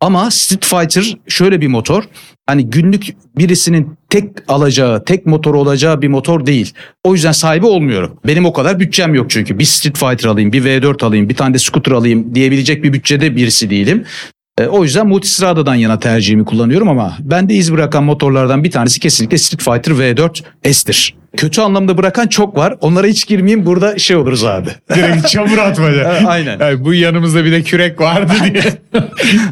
Ama Street Fighter şöyle bir motor. Hani günlük birisinin tek alacağı, tek motor olacağı bir motor değil. O yüzden sahibi olmuyorum. Benim o kadar bütçem yok çünkü. Bir Street Fighter alayım, bir V4 alayım, bir tane de scooter alayım diyebilecek bir bütçede birisi değilim. E, o yüzden Multistrada'dan yana tercihimi kullanıyorum ama bende iz bırakan motorlardan bir tanesi kesinlikle Street Fighter V4 S'tir. Kötü anlamda bırakan çok var. Onlara hiç girmeyeyim. Burada şey oluruz abi. Direkt çamur atmaca. Aynen. Yani bu yanımızda bir de kürek vardı diye.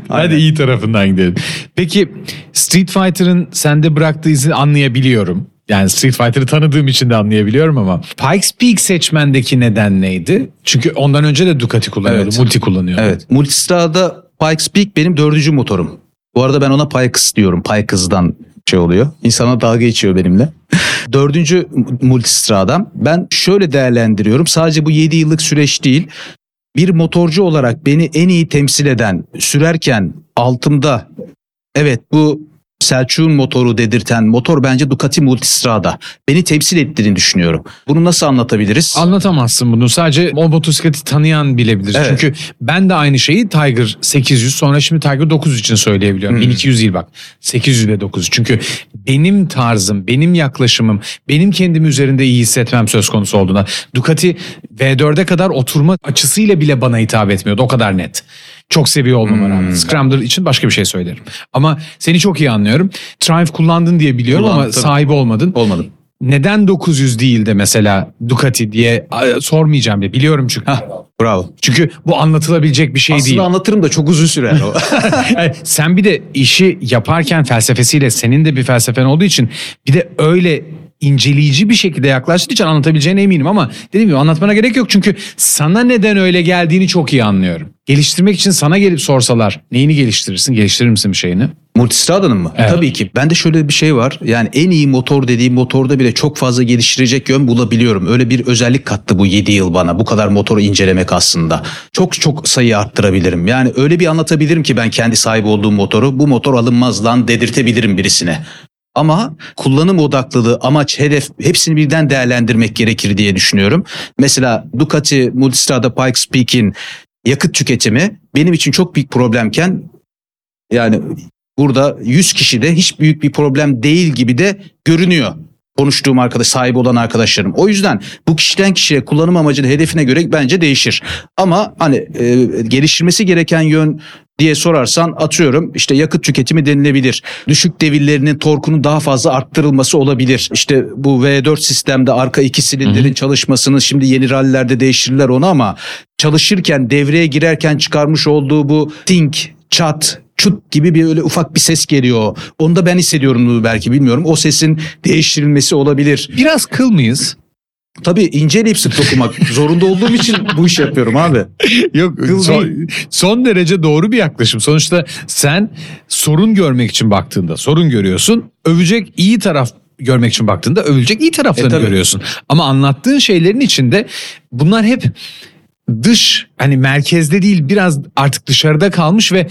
Hadi iyi tarafından gidelim. Peki Street Fighter'ın sende bıraktığı izi anlayabiliyorum. Yani Street Fighter'ı tanıdığım için de anlayabiliyorum ama Pikes Peak seçmendeki neden neydi? Çünkü ondan önce de Ducati kullanıyordu, Evet. multi kullanıyordu. Evet. Multistrada'da Pikes Peak benim dördüncü motorum. Bu arada ben ona Pikes diyorum. Pikes'dan şey oluyor. İnsana dalga geçiyor benimle. Dördüncü Multistrada'm. Ben şöyle değerlendiriyorum. Sadece bu 7 yıllık süreç değil. Bir motorcu olarak beni en iyi temsil eden, sürerken altımda evet bu Selçuk'un motoru dedirten motor bence Ducati Multistrada. Beni temsil ettiğini düşünüyorum. Bunu nasıl anlatabiliriz? Anlatamazsın bunu. Sadece o motosikleti tanıyan bilebilir. Evet. Çünkü ben de aynı şeyi Tiger 800 sonra şimdi Tiger 900 için söyleyebiliyorum. 1200 değil bak. 800 ve 900. Çünkü benim tarzım, benim yaklaşımım, benim kendimi üzerinde iyi hissetmem söz konusu olduğunda Ducati V4'e kadar oturma açısıyla bile bana hitap etmiyordu. O kadar net. Çok seviyor olmama rağmen. Scrambler için başka bir şey söylerim. Ama seni çok iyi anlıyorum. Triumph kullandın diye biliyorum Kullandım, ama sahibi olmadın Olmadım. neden 900 değil de mesela Ducati diye sormayacağım bile biliyorum çünkü. Hah, bravo. Çünkü bu anlatılabilecek bir şey Aslında değil. anlatırım da çok uzun sürer o. Yani sen bir de işi yaparken felsefesiyle senin de bir felsefen olduğu için bir de öyle inceleyici bir şekilde yaklaştığı için anlatabileceğine eminim ama dediğim gibi anlatmana gerek yok çünkü sana neden öyle geldiğini çok iyi anlıyorum. Geliştirmek için sana gelip sorsalar neyini geliştirirsin geliştirir misin bir şeyini? Multistrada'nın mı? Evet. Tabii ki. Bende şöyle bir şey var. Yani en iyi motor dediğim motorda bile çok fazla geliştirecek yön bulabiliyorum. Öyle bir özellik kattı bu 7 yıl bana. Bu kadar motoru incelemek aslında. Çok çok sayı arttırabilirim. Yani öyle bir anlatabilirim ki ben kendi sahibi olduğum motoru. Bu motor alınmaz lan dedirtebilirim birisine. Ama kullanım odaklılığı, amaç, hedef hepsini birden değerlendirmek gerekir diye düşünüyorum. Mesela Ducati Multistrada Pikes Peak'in yakıt tüketimi benim için çok büyük problemken yani burada 100 kişide hiç büyük bir problem değil gibi de görünüyor. Konuştuğum arkadaş, sahibi olan arkadaşlarım. O yüzden bu kişiden kişiye kullanım amacının hedefine göre bence değişir. Ama hani e, geliştirmesi gereken yön diye sorarsan atıyorum işte yakıt tüketimi denilebilir. Düşük devirlerinin torkunun daha fazla arttırılması olabilir. İşte bu V4 sistemde arka iki silindirin çalışmasını şimdi yeni rallilerde değiştirirler onu ama çalışırken devreye girerken çıkarmış olduğu bu think, çat, çut gibi bir öyle ufak bir ses geliyor. Onu da ben hissediyorum belki bilmiyorum. O sesin değiştirilmesi olabilir. Biraz kıl mıyız? Tabii inceleyip sık dokumak zorunda olduğum için bu iş yapıyorum abi. Yok Kıl son, son derece doğru bir yaklaşım. Sonuçta sen sorun görmek için baktığında sorun görüyorsun. Övecek iyi taraf görmek için baktığında övülecek iyi taraflarını E, görüyorsun. Ama anlattığın şeylerin içinde bunlar hep dış hani merkezde değil biraz artık dışarıda kalmış ve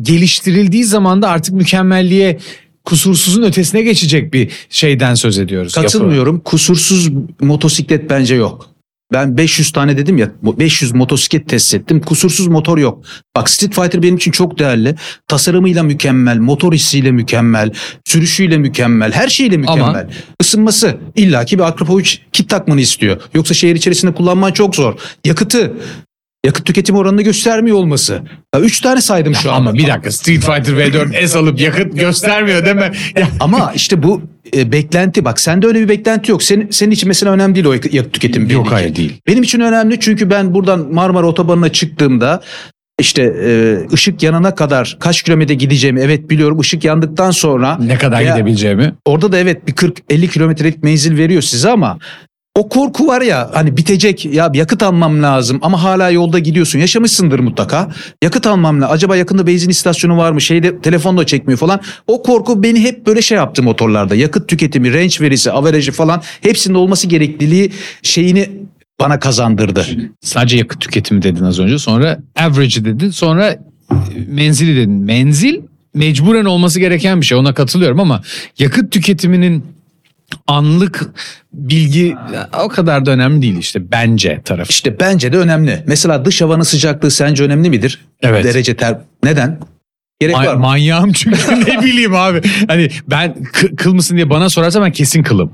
geliştirildiği zaman da artık mükemmelliğe kusursuzun ötesine geçecek bir şeyden söz ediyoruz. Yapı. Katılmıyorum. Kusursuz motosiklet bence yok. Ben 500 tane dedim ya 500 motosiklet test ettim. Kusursuz motor yok. Bak Street Fighter benim için çok değerli. Tasarımıyla mükemmel, motor hissiyle mükemmel, sürüşüyle mükemmel, her şeyle mükemmel. Ama- Isınması illaki bir Akrapovic kit takmanı istiyor. Yoksa şehir içerisinde kullanman çok zor. Yakıtı Yakıt tüketim oranını göstermiyor olması. Ya üç tane saydım şu an. Ama bir dakika Street Fighter V4 S alıp yakıt göstermiyor deme. Ya, Ama işte bu e, beklenti bak sende öyle bir beklenti yok. Senin, senin için mesela önemli değil o yakıt, yakıt tüketimi. Yok, hayır, değil. Benim için önemli çünkü ben buradan Marmara Otobanı'na çıktığımda işte e, ışık yanana kadar kaç kilometre gideceğimi evet biliyorum. Işık yandıktan sonra Ne kadar veya gidebileceğimi. Orada da evet bir 40-50 kilometrelik menzil veriyor size ama o korku var ya hani bitecek ya yakıt almam lazım ama hala yolda gidiyorsun. Yaşamışsındır mutlaka. Yakıt almam lazım. Acaba yakında benzin istasyonu var mı? Şeyde telefon da çekmiyor falan. O korku beni hep böyle şey yaptı motorlarda. Yakıt tüketimi, range verisi, averajı falan hepsinde olması gerekliliği şeyini bana kazandırdı. Sadece yakıt tüketimi dedin az önce. Sonra average'i dedin. Sonra e, menzili dedin. Menzil mecburen olması gereken bir şey. Ona katılıyorum ama yakıt tüketiminin anlık bilgi o kadar da önemli değil işte bence tarafı. İşte bence de önemli. Mesela dış havanın sıcaklığı sence önemli midir? Evet. Derece ter. Neden? Gerek Ma- var mı? manyağım çünkü ne bileyim abi. Hani ben kı- kıl mısın diye bana sorarsa ben kesin kılım.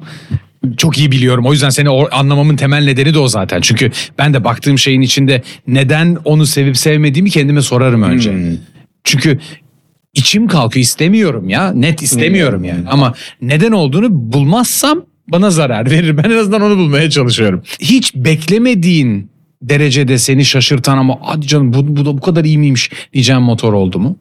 Çok iyi biliyorum. O yüzden seni o- anlamamın temel nedeni de o zaten. Çünkü ben de baktığım şeyin içinde neden onu sevip sevmediğimi kendime sorarım önce. Hmm. Çünkü içim kalkıyor istemiyorum ya. Net istemiyorum Hmm. yani. Ama neden olduğunu bulmazsam bana zarar verir. Ben en azından onu bulmaya çalışıyorum. Hiç beklemediğin derecede seni şaşırtan ama hadi canım bu, bu da bu kadar iyi miymiş diyeceğim motor oldu mu?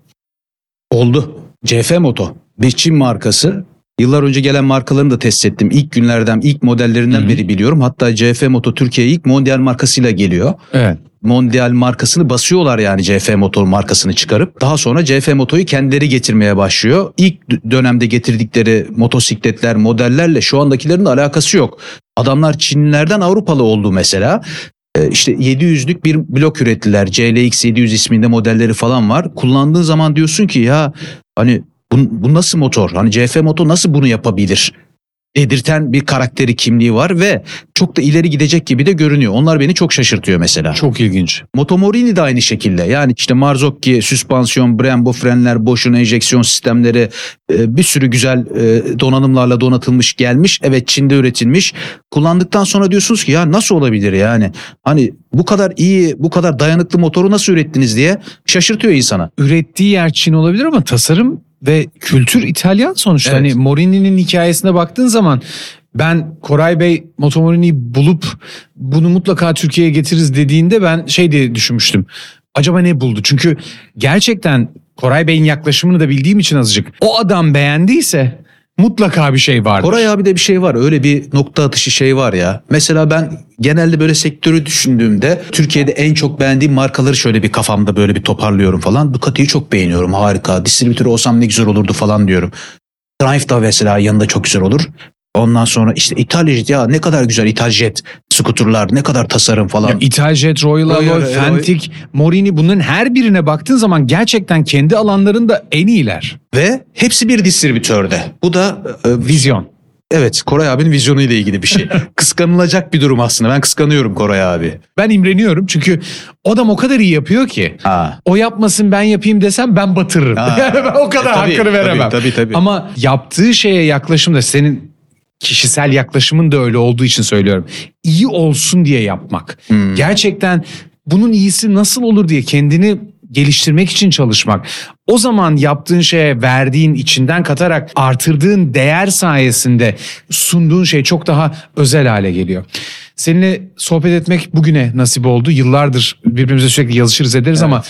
Oldu. CF Moto. Bir Çin markası. Yıllar önce gelen markalarını da test ettim. İlk günlerden, ilk modellerinden beri biliyorum. Hatta CF Moto Türkiye'ye ilk Mondial markasıyla geliyor. Evet. Mondial markasını basıyorlar yani CF Motor markasını çıkarıp. Daha sonra CF Moto'yu kendileri getirmeye başlıyor. İlk dönemde getirdikleri motosikletler, modellerle şu andakilerin de alakası yok. Adamlar Çinlilerden Avrupalı oldu mesela. Ee, İşte 700'lük bir blok ürettiler. CLX 700 isminde modelleri falan var. Kullandığın zaman diyorsun ki ya hani bu, bu nasıl motor? Hani CF Moto nasıl bunu yapabilir? Dedirten bir karakteri kimliği var ve çok da ileri gidecek gibi de görünüyor. Onlar beni çok şaşırtıyor mesela. Çok ilginç. Motomorini de aynı şekilde. Yani işte Marzocchi, süspansiyon, Brembo frenler, Bosch'un enjeksiyon sistemleri e, bir sürü güzel e, donanımlarla donatılmış gelmiş. Evet Çin'de üretilmiş. Kullandıktan sonra diyorsunuz ki ya nasıl olabilir yani? Hani bu kadar iyi, bu kadar dayanıklı motoru nasıl ürettiniz diye şaşırtıyor insana. Ürettiği yer Çin olabilir ama tasarım ve kültür İtalyan sonuçta. Evet. Hani Morini'nin hikayesine baktığın zaman ben Koray Bey Motomorini'yi bulup bunu mutlaka Türkiye'ye getiririz dediğinde ben şey diye düşünmüştüm. Acaba ne buldu? Çünkü gerçekten Koray Bey'in yaklaşımını da bildiğim için azıcık. O adam beğendiyse mutlaka bir şey vardır. Koray abi de bir şey var. Öyle bir nokta atışı şey var ya. Mesela ben genelde böyle sektörü düşündüğümde Türkiye'de en çok beğendiğim markaları şöyle bir kafamda böyle bir toparlıyorum falan. Ducati'yi çok beğeniyorum. Harika. Distribütörü olsam ne güzel olurdu falan diyorum. Triumph da mesela yanında çok güzel olur. Ondan sonra işte İtaljet ya ne kadar güzel İtaljet skuturlar ne kadar tasarım falan. Ya Italjet, Royal Royal, Alloy. Fentic, Morini bunların her birine baktığın zaman gerçekten kendi alanlarında en iyiler. Ve hepsi bir distribütörde. Bu da e, Vizyon. evet Koray abinin vizyonuyla ilgili bir şey. Kıskanılacak bir durum aslında. Ben kıskanıyorum Koray abi. Ben imreniyorum çünkü o adam o kadar iyi yapıyor ki. Ha. O yapmasın ben yapayım desem ben batırırım. Ha. Yani ben o kadar E, tabii, hakkını veremem. tabii, tabii, tabii. Ama yaptığı şeye yaklaşım da senin kişisel yaklaşımın da öyle olduğu için söylüyorum. İyi olsun diye yapmak. Hmm. Gerçekten bunun iyisi nasıl olur diye kendini geliştirmek için çalışmak. O zaman yaptığın şeye verdiğin içinden katarak artırdığın değer sayesinde sunduğun şey çok daha özel hale geliyor. Seninle sohbet etmek bugüne nasip oldu. Yıllardır birbirimize sürekli yazışırız ederiz ama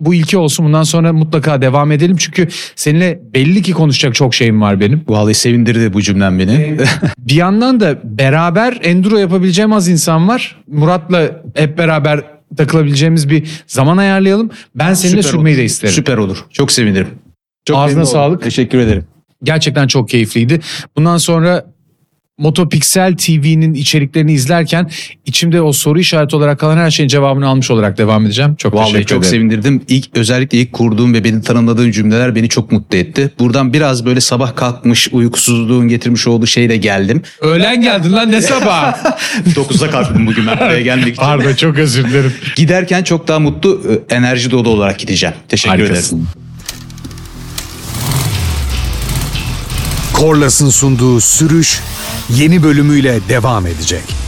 bu ilki olsun bundan sonra mutlaka devam edelim. Çünkü seninle belli ki konuşacak çok şeyim var benim. Vallahi sevindirdi bu cümlem beni. Bir yandan da beraber enduro yapabileceğim az insan var. Murat'la hep beraber takılabileceğimiz bir zaman ayarlayalım. Ben seninle Süper sürmeyi olur. de isterim. Süper olur. Çok sevinirim. Çok Ağzına sağlık. Teşekkür ederim. Gerçekten çok keyifliydi. Bundan sonra Motopixel TV'nin içeriklerini izlerken içimde o soru işareti olarak kalan her şeyin cevabını almış olarak devam edeceğim. Çok Vallahi teşekkür çok ederim. sevindirdim. İlk özellikle ilk kurduğum ve beni tanımladığın cümleler beni çok mutlu etti. Buradan biraz böyle sabah kalkmış uykusuzluğun getirmiş olduğu şeyle geldim. Öğlen geldin lan ne sabah. 9'da kalktım bugün ben buraya gelmek için. Pardon çok özür dilerim. Giderken çok daha mutlu, e, enerji dolu olarak gideceğim. Teşekkür ederim. Harikasın. Korlas'ın sunduğu sürüş yeni bölümüyle devam edecek.